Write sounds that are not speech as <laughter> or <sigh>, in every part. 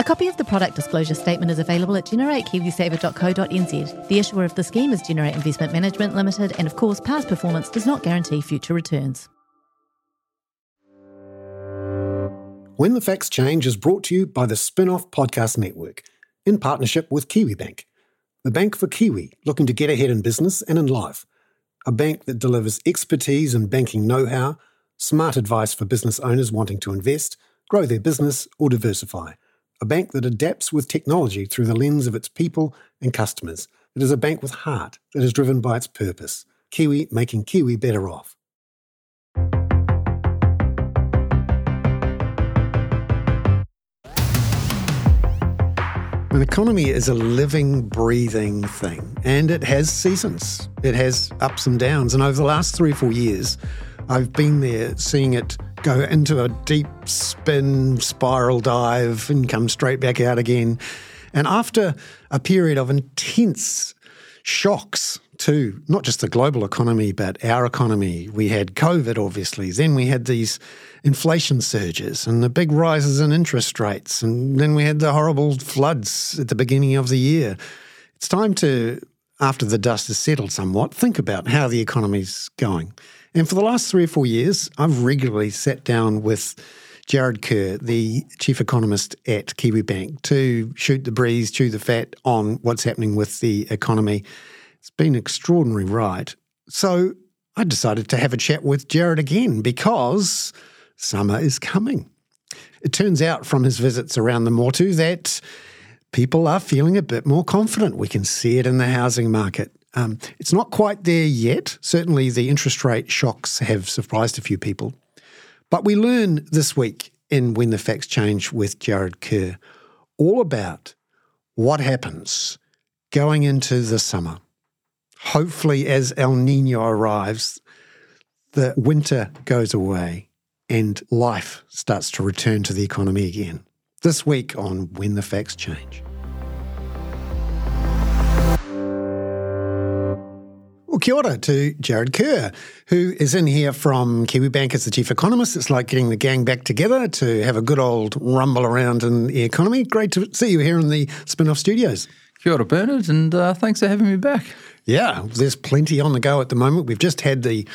A copy of the product disclosure statement is available at generatekiwisaver.co.nz. The issuer of the scheme is Generate Investment Management Limited, and of course, past performance does not guarantee future returns. When the Facts Change is brought to you by the Spin Off Podcast Network in partnership with Kiwibank, the bank for Kiwi looking to get ahead in business and in life. A bank that delivers expertise and banking know how, smart advice for business owners wanting to invest, grow their business, or diversify a bank that adapts with technology through the lens of its people and customers. It is a bank with heart that is driven by its purpose. Kiwi making Kiwi better off. An economy is a living, breathing thing, and it has seasons. It has ups and downs. And over the last three or four years, I've been there seeing it go into a deep spin spiral dive and come straight back out again. And after a period of intense shocks to not just the global economy, but our economy, we had COVID, obviously. Then we had these inflation surges and the big rises in interest rates. And then we had the horrible floods at the beginning of the year. It's time to, after the dust has settled somewhat, think about how the economy's going. And for the last three or four years, I've regularly sat down with Jarrod Kerr, the chief economist at Kiwibank, to shoot the breeze, chew the fat on what's happening with the economy. It's been an extraordinary ride. So I decided to have a chat with Jarrod again because summer is coming. It turns out from his visits around the Motu that people are feeling a bit more confident. We can see it in the housing market. Um, it's not quite there yet. Certainly, the interest rate shocks have surprised a few people. But we learn this week in When the Facts Change with Jarrod Kerr all about what happens going into the summer. Hopefully, as El Nino arrives, the winter goes away and life starts to return to the economy again. This week on When the Facts Change. Well, kia ora to Jarrod Kerr, who is in here from Kiwibank as the chief economist. It's like getting the gang back together to have a good old rumble around in the economy. Great to see you here in the spin off studios. Kia ora, Bernard, and uh, thanks for having me back. Yeah, there's plenty on the go at the moment. We've just had the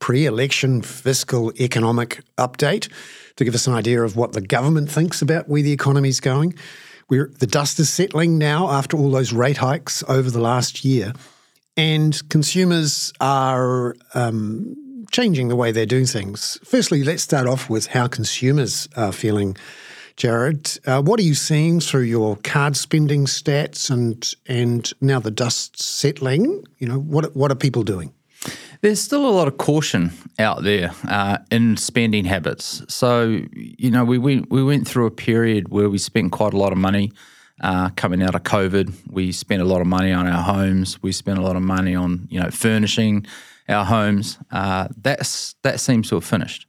pre election fiscal economic update to give us an idea of what the government thinks about where the economy's going. We're, the dust is settling now after all those rate hikes over the last year. And consumers are um, changing the way they're doing things. Firstly, let's start off with how consumers are feeling. Jarrod, uh, what are you seeing through your card spending stats and and now the dust's settling? You know, what what are people doing? There's still a lot of caution out there uh, in spending habits. So you know, we went we went through a period where we spent quite a lot of money uh, coming out of COVID. We spent a lot of money on our homes. We spent a lot of money on you know furnishing our homes. Uh, that's that seems to have finished.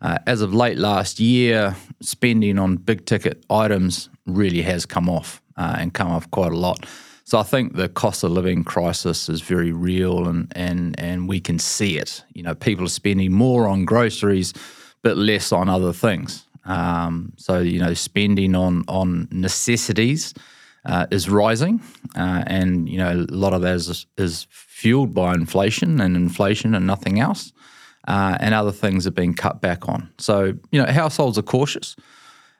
Uh, as of late last year, spending on big ticket items really has come off uh, and come off quite a lot. So I think the cost of living crisis is very real, and and and we can see it. You know, people are spending more on groceries, but less on other things. Um, so you know, spending on on necessities uh, is rising, uh, and you know a lot of that is, is, fueled by inflation and inflation and nothing else, uh, and other things are being cut back on. So you know, households are cautious.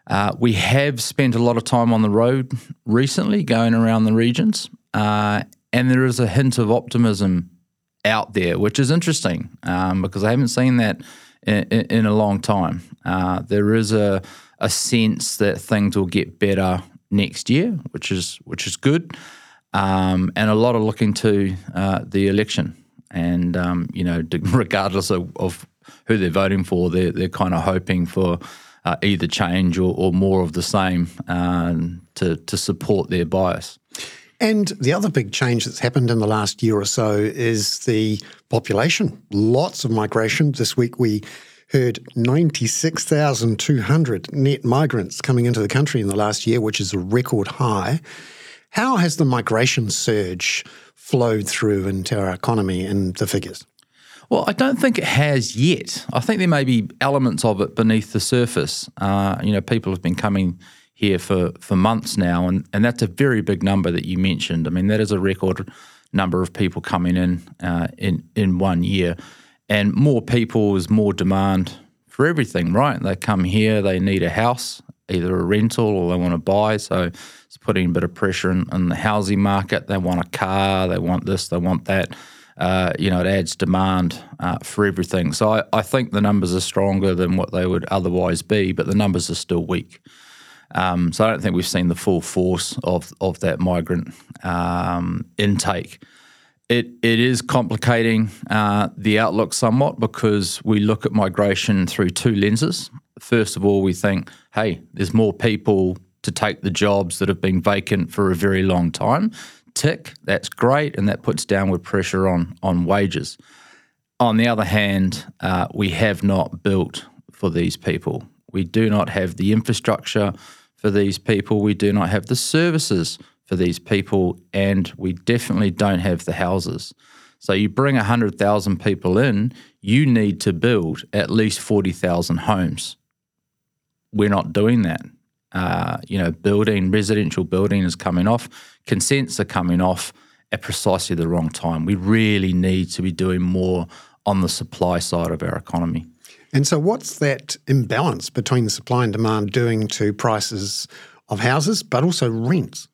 Uh, we have spent a lot of time on the road recently, going around the regions, uh, and there is a hint of optimism out there, which is interesting um, because I haven't seen that in, in a long time. Uh, there is a, a sense that things will get better next year, which is which is good, um, and a lot of looking to uh, the election. And um, you know, <laughs> regardless of, of, who they're voting for, they're they're kind of hoping for uh, either change or, or, more of the same um, to to support their bias. And the other big change that's happened in the last year or so is the population. Lots of migration. This week we heard 96,200 net migrants coming into the country in the last year, which is a record high. How has the migration surge flowed through into our economy and the figures? Well, I don't think it has yet. I think there may be elements of it beneath the surface. Uh, you know, people have been coming here for, for months now, and, and that's a very big number that you mentioned. I mean, that is a record number of people coming in uh, in in one year, and more people is more demand for everything, right? They come here, they need a house, either a rental or they want to buy, so it's putting a bit of pressure in, in the housing market. They want a car, they want this, they want that. Uh, you know, it adds demand uh, for everything. So I, I, think the numbers are stronger than what they would otherwise be, but the numbers are still weak. Um, so I don't think we've seen the full force of of that migrant um, intake. It it is complicating uh, the outlook somewhat because we look at migration through two lenses. First of all, we think, hey, there's more people to take the jobs that have been vacant for a very long time. Tick, that's great, and that puts downward pressure on on wages. On the other hand, uh, we have not built for these people. We do not have the infrastructure for these people. We do not have the services for these people, and we definitely don't have the houses. So you bring 100,000 people in, you need to build at least 40,000 homes. We're not doing that. Uh, you know, building, residential building is coming off, consents are coming off at precisely the wrong time. We really need to be doing more on the supply side of our economy. And so, what's that imbalance between supply and demand doing to prices of houses, but also rents?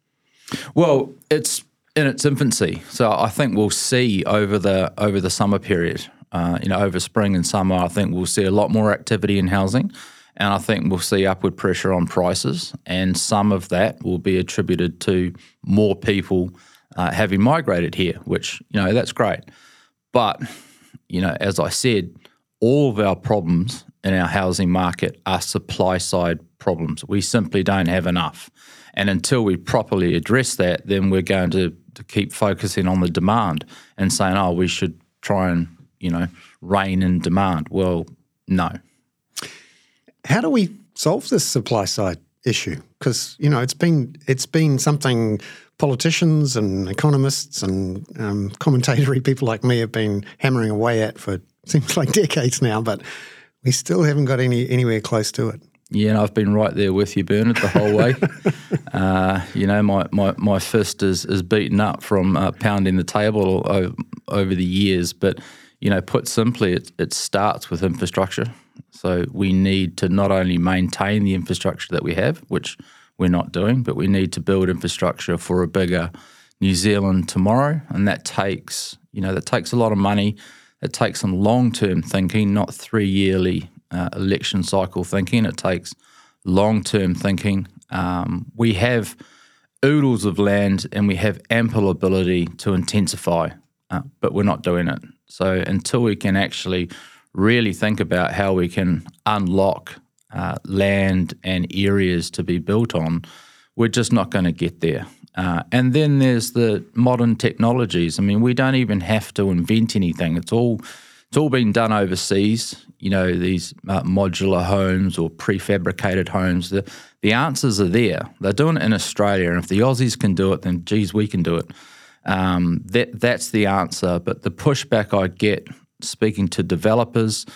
Well, it's in its infancy. So I think we'll see over the over the summer period, uh, you know, over spring and summer, I think we'll see a lot more activity in housing, and I think we'll see upward pressure on prices, and some of that will be attributed to more people uh, having migrated here, which you know that's great, but you know, as I said, all of our problems in our housing market are supply side problems. We simply don't have enough. And until we properly address that, then we're going to, to keep focusing on the demand and saying, oh, we should try and, you know, rein in demand. Well, no. How do we solve this supply side issue? Because, you know, it's been it's been something politicians and economists and um, people like me have been hammering away at for seems like decades now, but we still haven't got any anywhere close to it. Yeah, and I've been right there with you, Bernard, the whole way. <laughs> uh, you know, my, my, my fist is, is beaten up from uh, pounding the table over, over, the years. But, you know, put simply, it, it starts with infrastructure. So we need to not only maintain the infrastructure that we have, which we're not doing, but we need to build infrastructure for a bigger New Zealand tomorrow. And that takes, you know, that takes a lot of money it takes some long term thinking, not three yearly uh, election cycle thinking. It takes long term thinking. Um, we have oodles of land and we have ample ability to intensify, uh, but we're not doing it. So until we can actually really think about how we can unlock uh, land and areas to be built on, we're just not going to get there. Uh, and then there's the modern technologies. I mean, we don't even have to invent anything. It's all it's all been done overseas. You know, these uh, modular homes or prefabricated homes. The the answers are there. They're doing it in Australia, and if the Aussies can do it, then geez, we can do it. Um, that that's the answer. But the pushback I get speaking to developers,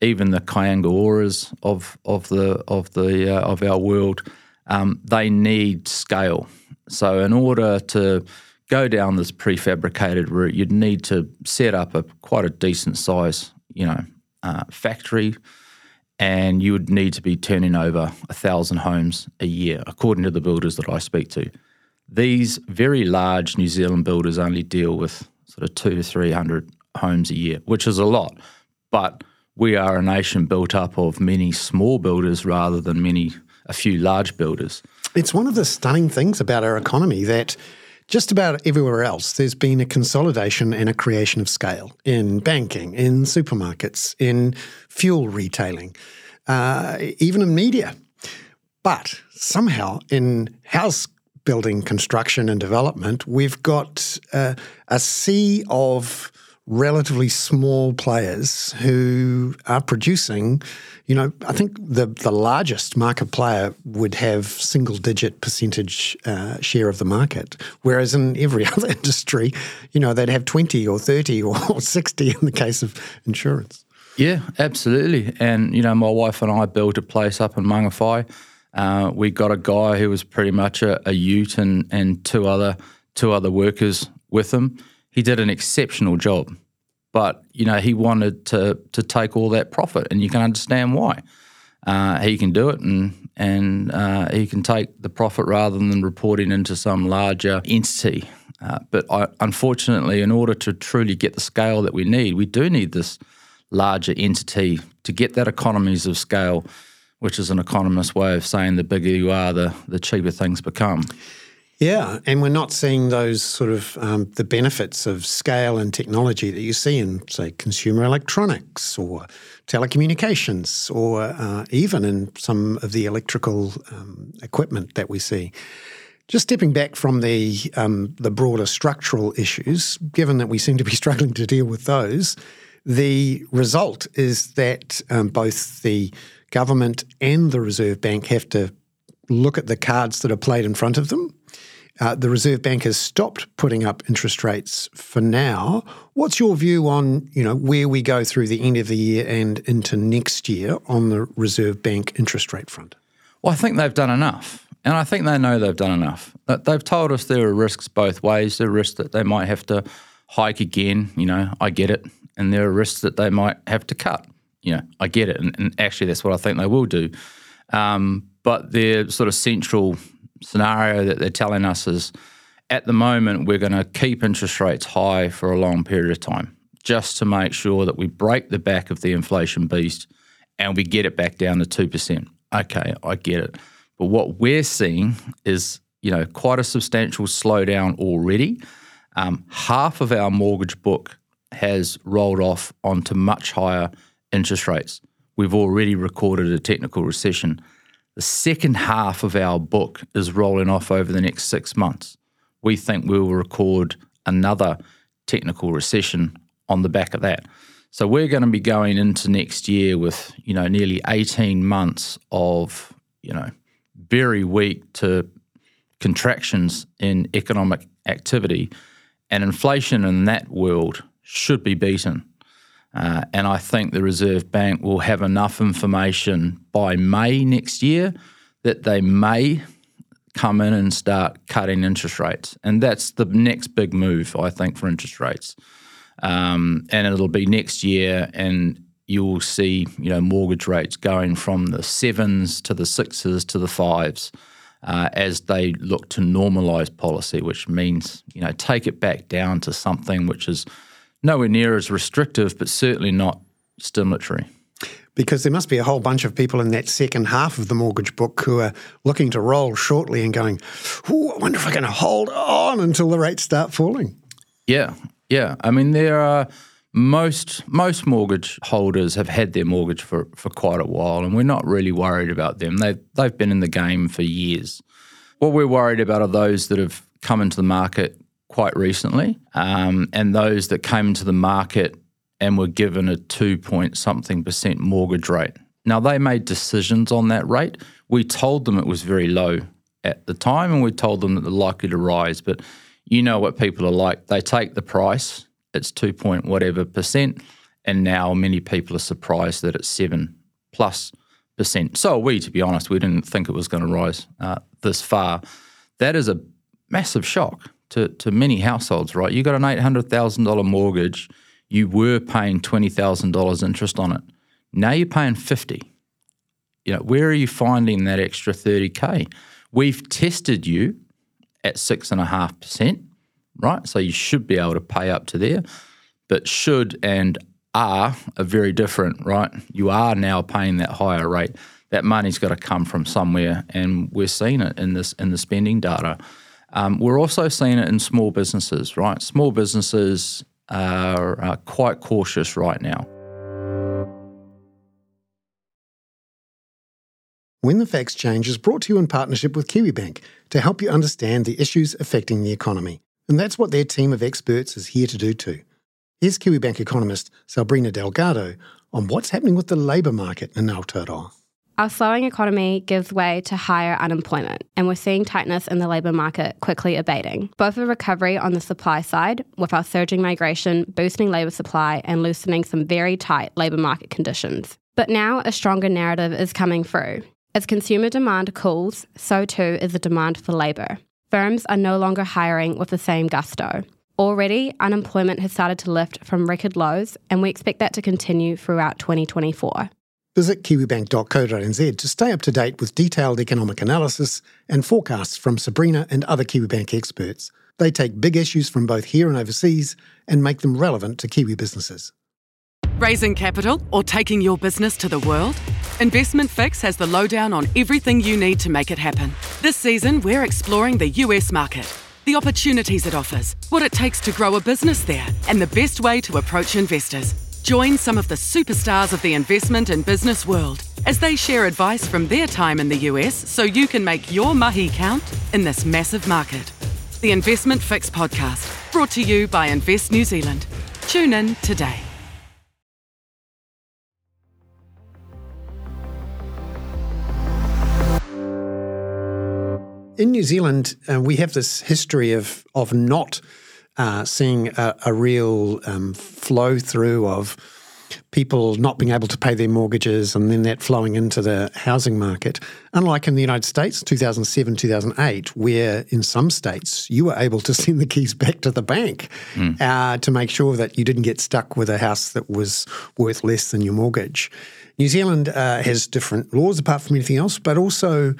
even the Kāinga of of the of the uh, of our world, um, they need scale so, in order to go down this prefabricated route, you'd need to set up a quite a decent size, you know, uh, factory, and you would need to be turning over a thousand homes a year, according to the builders that I speak to. These very large New Zealand builders only deal with sort of two to three hundred homes a year, which is a lot, but we are a nation built up of many small builders rather than many a few large builders. It's one of the stunning things about our economy that just about everywhere else, there's been a consolidation and a creation of scale in banking, in supermarkets, in fuel retailing, uh, even in media. But somehow in house building construction and development, we've got uh, a sea of relatively small players who are producing, you know, I think the, the largest market player would have single digit percentage uh, share of the market, whereas in every <laughs> other industry, you know, they'd have 20 or 30 <laughs> or 60 in the case of insurance. Yeah, absolutely. And, you know, my wife and I built a place up in Mangawhai. Uh, we got a guy who was pretty much a, a ute and, and two other two other workers with him he did an exceptional job. But you know, he wanted to to take all that profit, and you can understand why. Uh, he can do it, and and uh, he can take the profit rather than reporting into some larger entity. Uh, but I, unfortunately, in order to truly get the scale that we need, we do need this larger entity to get that economies of scale, which is an economist way of saying the bigger you are, the the cheaper things become. Yeah, and we're not seeing those sort of um, the benefits of scale and technology that you see in, say, consumer electronics or telecommunications, or uh, even in some of the electrical um, equipment that we see. Just stepping back from the um, the broader structural issues, given that we seem to be <laughs> struggling to deal with those, the result is that um, both the government and the Reserve Bank have to look at the cards that are played in front of them uh, the Reserve Bank has stopped putting up interest rates for now. What's your view on you know where we go through the end of the year and into next year on the Reserve Bank interest rate front? Well, I think they've done enough. And I think they know they've done enough. They've told us there are risks both ways. There are risks that they might have to hike again. You know, I get it. And there are risks that they might have to cut. You know, I get it. And, and actually, that's what I think they will do. Um, but their sort of central scenario that they're telling us is at the moment we're going to keep interest rates high for a long period of time just to make sure that we break the back of the inflation beast and we get it back down to 2%. Okay, I get it. But what we're seeing is, you know, quite a substantial slowdown already. Um, half of our mortgage book has rolled off onto much higher interest rates. We've already recorded a technical recession. The second half of our book is rolling off over the next six months. We think we will record another technical recession on the back of that. So we're going to be going into next year with, you know, nearly 18 months of, you know, very weak to contractions in economic activity. And inflation in that world should be beaten. Uh, and I think the Reserve Bank will have enough information by May next year that they may come in and start cutting interest rates. And that's the next big move, I think, for interest rates. Um, and it'll be next year, and you'll see, you know, mortgage rates going from the sevens to the sixes to the fives. Uh, as they look to normalise policy, which means you know take it back down to something which is nowhere near as restrictive, but certainly not stimulatory. Because there must be a whole bunch of people in that second half of the mortgage book who are looking to roll shortly and going, I wonder if I can hold on until the rates start falling. Yeah, yeah. I mean, there are most most mortgage holders have had their mortgage for, for quite a while, and we're not really worried about them. They've they've been in the game for years. What we're worried about are those that have come into the market quite recently, um, and those that came into the market and were given a two point something percent mortgage rate. Now, they made decisions on that rate. We told them it was very low at the time, and we told them that they're likely to rise. But you know what people are like. They take the price, it's two point whatever percent, and now many people are surprised that it's seven plus percent. So are we, to be honest. We didn't think it was going to rise uh, this far. That is a massive shock to, to many households, right? You got an $800,000 mortgage, you were paying $20,000 interest on it. Now you're paying 50. You know, where are you finding that extra 30K? We've tested you at 6.5%, right? So you should be able to pay up to there. But should and are are very different, right? You are now paying that higher rate. That money's got to come from somewhere, and we're seeing it in this in the spending data. Um, we're also seeing it in small businesses, right? Small businesses are, are quite cautious right now. When the Facts Change is brought to you in partnership with KiwiBank to help you understand the issues affecting the economy. And that's what their team of experts is here to do too. Here's KiwiBank economist Sabrina Delgado on what's happening with the labour market in Aotearoa. Our slowing economy gives way to higher unemployment, and we're seeing tightness in the labour market quickly abating. Both a recovery on the supply side, with our surging migration boosting labour supply and loosening some very tight labour market conditions. But now a stronger narrative is coming through. As consumer demand cools, so too is the demand for labour. Firms are no longer hiring with the same gusto. Already, unemployment has started to lift from record lows, and we expect that to continue throughout 2024. Visit kiwibank.co.nz to stay up to date with detailed economic analysis and forecasts from Sabrina and other Kiwibank experts. They take big issues from both here and overseas and make them relevant to Kiwi businesses. Raising capital or taking your business to the world? Investment Fix has the lowdown on everything you need to make it happen. This season, we're exploring the US market, the opportunities it offers, what it takes to grow a business there, and the best way to approach investors. Join some of the superstars of the investment and business world as they share advice from their time in the US so you can make your mahi count in this massive market. The Investment Fix podcast, brought to you by Invest New Zealand. Tune in today. In New Zealand, uh, we have this history of of not uh, seeing a, a real um, flow through of people not being able to pay their mortgages and then that flowing into the housing market. Unlike in the United States, 2007, 2008, where in some states you were able to <laughs> send the keys back to the bank mm. uh, to make sure that you didn't get stuck with a house that was worth less than your mortgage. New Zealand uh, has different laws apart from anything else, but also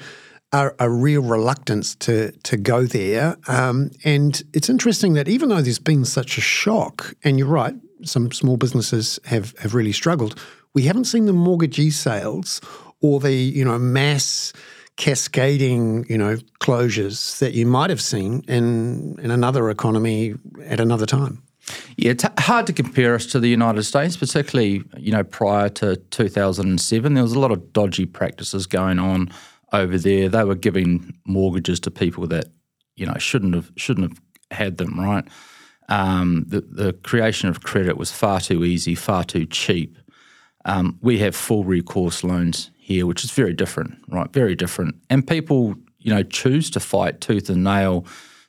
a, a real reluctance to to go there. Um, and it's interesting that even though there's been such a shock, and you're right, some small businesses have have really struggled. We haven't seen the mortgagee sales or the you know mass cascading you know closures that you might have seen in in another economy at another time. Yeah, it's hard to compare us to the United States, particularly you know prior to 2007. There was a lot of dodgy practices going on over there, they were giving mortgages to people that you know shouldn't have shouldn't have had them. Right, um, the the creation of credit was far too easy, far too cheap. Um, we have full recourse loans here, which is very different. Right, very different, and people you know choose to fight tooth and nail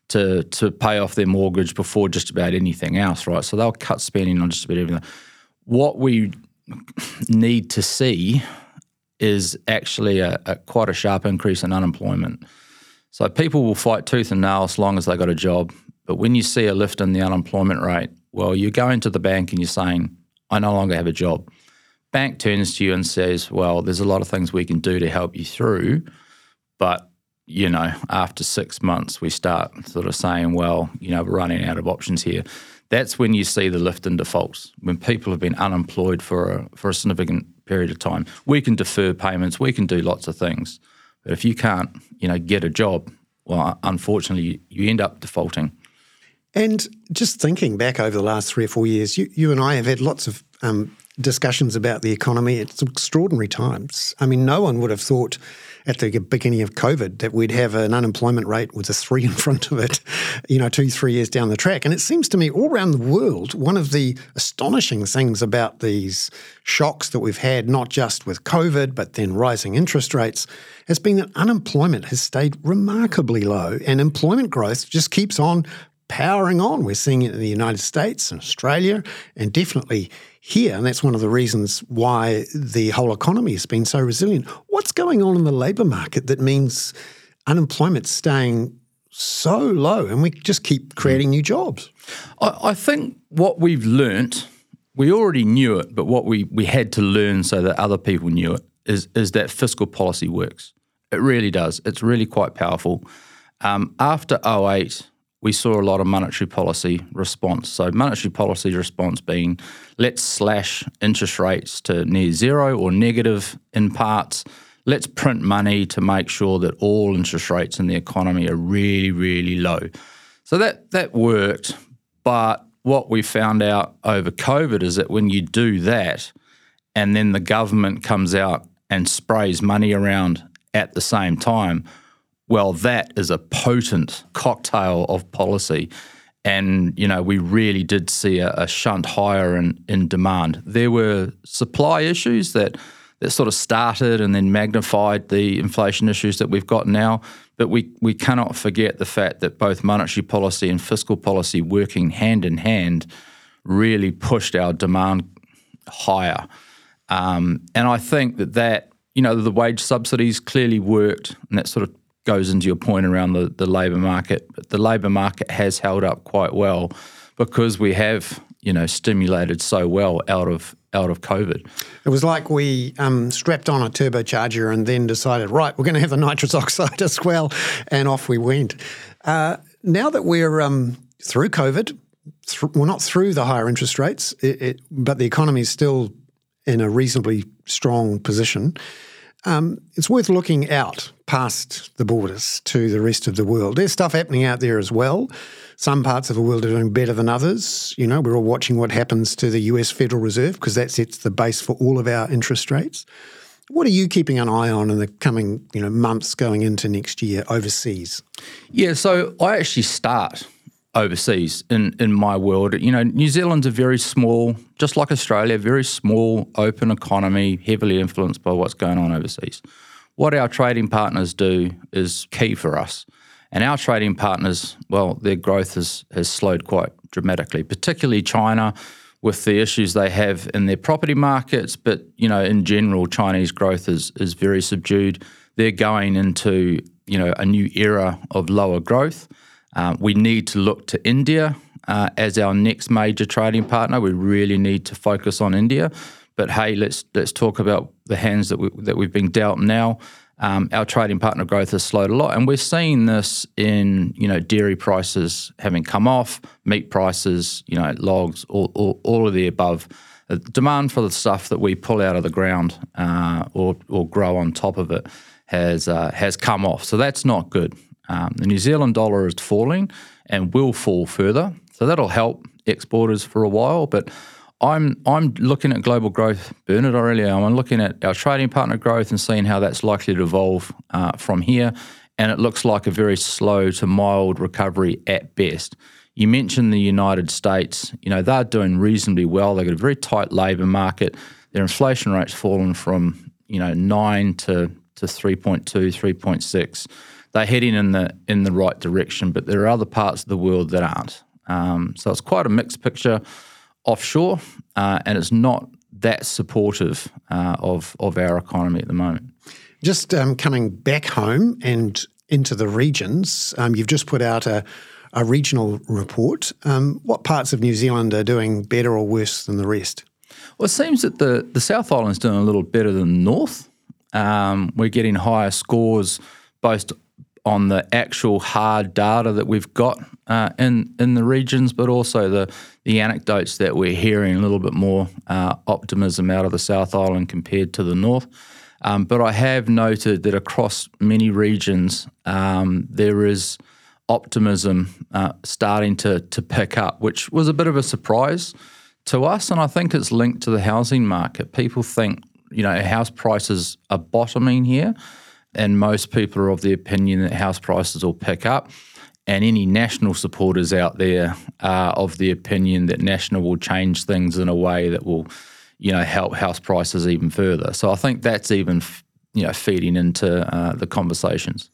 to to pay off their mortgage before just about anything else. Right, so they'll cut spending on just about everything. What we need to see is actually a, a, quite a sharp increase in unemployment. So people will fight tooth and nail as long as they got a job. But when you see a lift in the unemployment rate, well, you go into the bank and you're saying, I no longer have a job. Bank turns to you and says, Well, there's a lot of things we can do to help you through. But, you know, after six months, we start sort of saying, Well, you know, we're running out of options here. That's when you see the lift in defaults, when people have been unemployed for a, for a significant period of time. We can defer payments, we can do lots of things. But if you can't, you know, get a job, well, unfortunately, you end up defaulting. And just thinking back over the last three or four years, you, you and I have had lots of um, discussions about the economy. It's extraordinary times. I mean, no one would have thought at the beginning of COVID that we'd have an unemployment rate with a three in front of it, you know, two, three years down the track. And it seems to me all around the world, one of the astonishing things about these shocks that we've had, not just with COVID, but then rising interest rates, has been that unemployment has stayed remarkably low and employment growth just keeps on powering on. We're seeing it in the United States and Australia and definitely here. And that's one of the reasons why the whole economy has been so resilient. What's going on in the labour market that means unemployment staying so low and we just keep creating new jobs? I, I think what we've learnt, we already knew it, but what we, we had to learn so that other people knew it is, is that fiscal policy works. It really does. It's really quite powerful. Um, after 08, we saw a lot of monetary policy response. So, monetary policy response being let's slash interest rates to near zero or negative in parts. Let's print money to make sure that all interest rates in the economy are really, really low. So that that worked, but what we found out over COVID is that when you do that, and then the government comes out and sprays money around at the same time, well, that is a potent cocktail of policy. And, you know, we really did see a, a shunt higher in, in demand. There were supply issues that, that sort of started and then magnified the inflation issues that we've got now. But we, we cannot forget the fact that both monetary policy and fiscal policy working hand in hand really pushed our demand higher. Um, and I think that that, you know, the wage subsidies clearly worked, and that sort of goes into your point around the, the labour market. But the labour market has held up quite well because we have, you know, stimulated so well out of out of COVID. It was like we um, strapped on a turbocharger and then decided, right, we're going to have the nitrous <laughs> oxide as well, and off we went. Uh, now that we're um, through COVID, th- well, not through the higher interest rates, it, it, but the economy is still in a reasonably strong position. Um, it's worth looking out past the borders to the rest of the world. There's stuff happening out there as well. Some parts of the world are doing better than others. You know, we're all watching what happens to the US Federal Reserve because that sets the base for all of our interest rates. What are you keeping an eye on in the coming, you know, months going into next year overseas? Yeah, so I actually start overseas in, in my world. You know, New Zealand's a very small, just like Australia, very small, open economy, heavily influenced by what's going on overseas. What our trading partners do is key for us. And our trading partners, well, their growth has, has slowed quite dramatically, particularly China with the issues they have in their property markets. But, you know, in general, Chinese growth is, is very subdued. They're going into, you know, a new era of lower growth. Uh, we need to look to India uh, as our next major trading partner. We really need to focus on India. But hey, let's let's talk about the hands that we that we've been dealt now. Um, our trading partner growth has slowed a lot, and we're seeing this in you know dairy prices having come off, meat prices, you know logs, all, all, all of the above. Demand for the stuff that we pull out of the ground uh, or or grow on top of it has uh, has come off. So that's not good. Um, the New Zealand dollar is falling and will fall further, so that'll help exporters for a while. But I'm I'm looking at global growth, Bernard. Earlier, I'm looking at our trading partner growth and seeing how that's likely to evolve uh, from here. And it looks like a very slow to mild recovery at best. You mentioned the United States. You know they're doing reasonably well. They've got a very tight labour market. Their inflation rate's fallen from you know nine to to 3.2, 3.6 they're heading in the in the right direction, but there are other parts of the world that aren't. Um, so it's quite a mixed picture offshore, uh, and it's not that supportive uh, of of our economy at the moment. Just um, coming back home and into the regions, um, you've just put out a, a regional report. Um, what parts of New Zealand are doing better or worse than the rest? Well, it seems that the, the South Island's doing a little better than the North. Um, we're getting higher scores both on the actual hard data that we've got uh, in in the regions, but also the the anecdotes that we're hearing a little bit more uh, optimism out of the South Island compared to the North. Um, but I have noted that across many regions um, there is optimism uh, starting to to pick up, which was a bit of a surprise to us, and I think it's linked to the housing market. People think you know house prices are bottoming here. And most people are of the opinion that house prices will pick up. And any national supporters out there are of the opinion that national will change things in a way that will, you know, help house prices even further. So I think that's even, you know, feeding into uh, the conversations.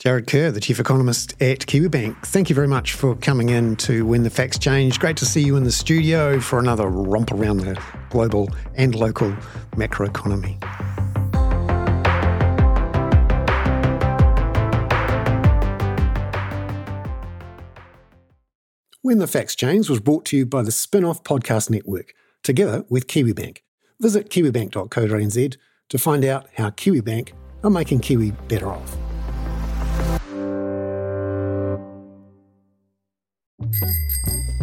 Jarrod Kerr, the Chief Economist at Kiwibank, thank you very much for coming in to When the Facts Change. Great to see you in the studio for another romp around the global and local macroeconomy. When the Facts Change was brought to you by the Spinoff Podcast Network, together with Kiwibank. Visit kiwibank.co.nz to find out how Kiwibank are making Kiwi better off.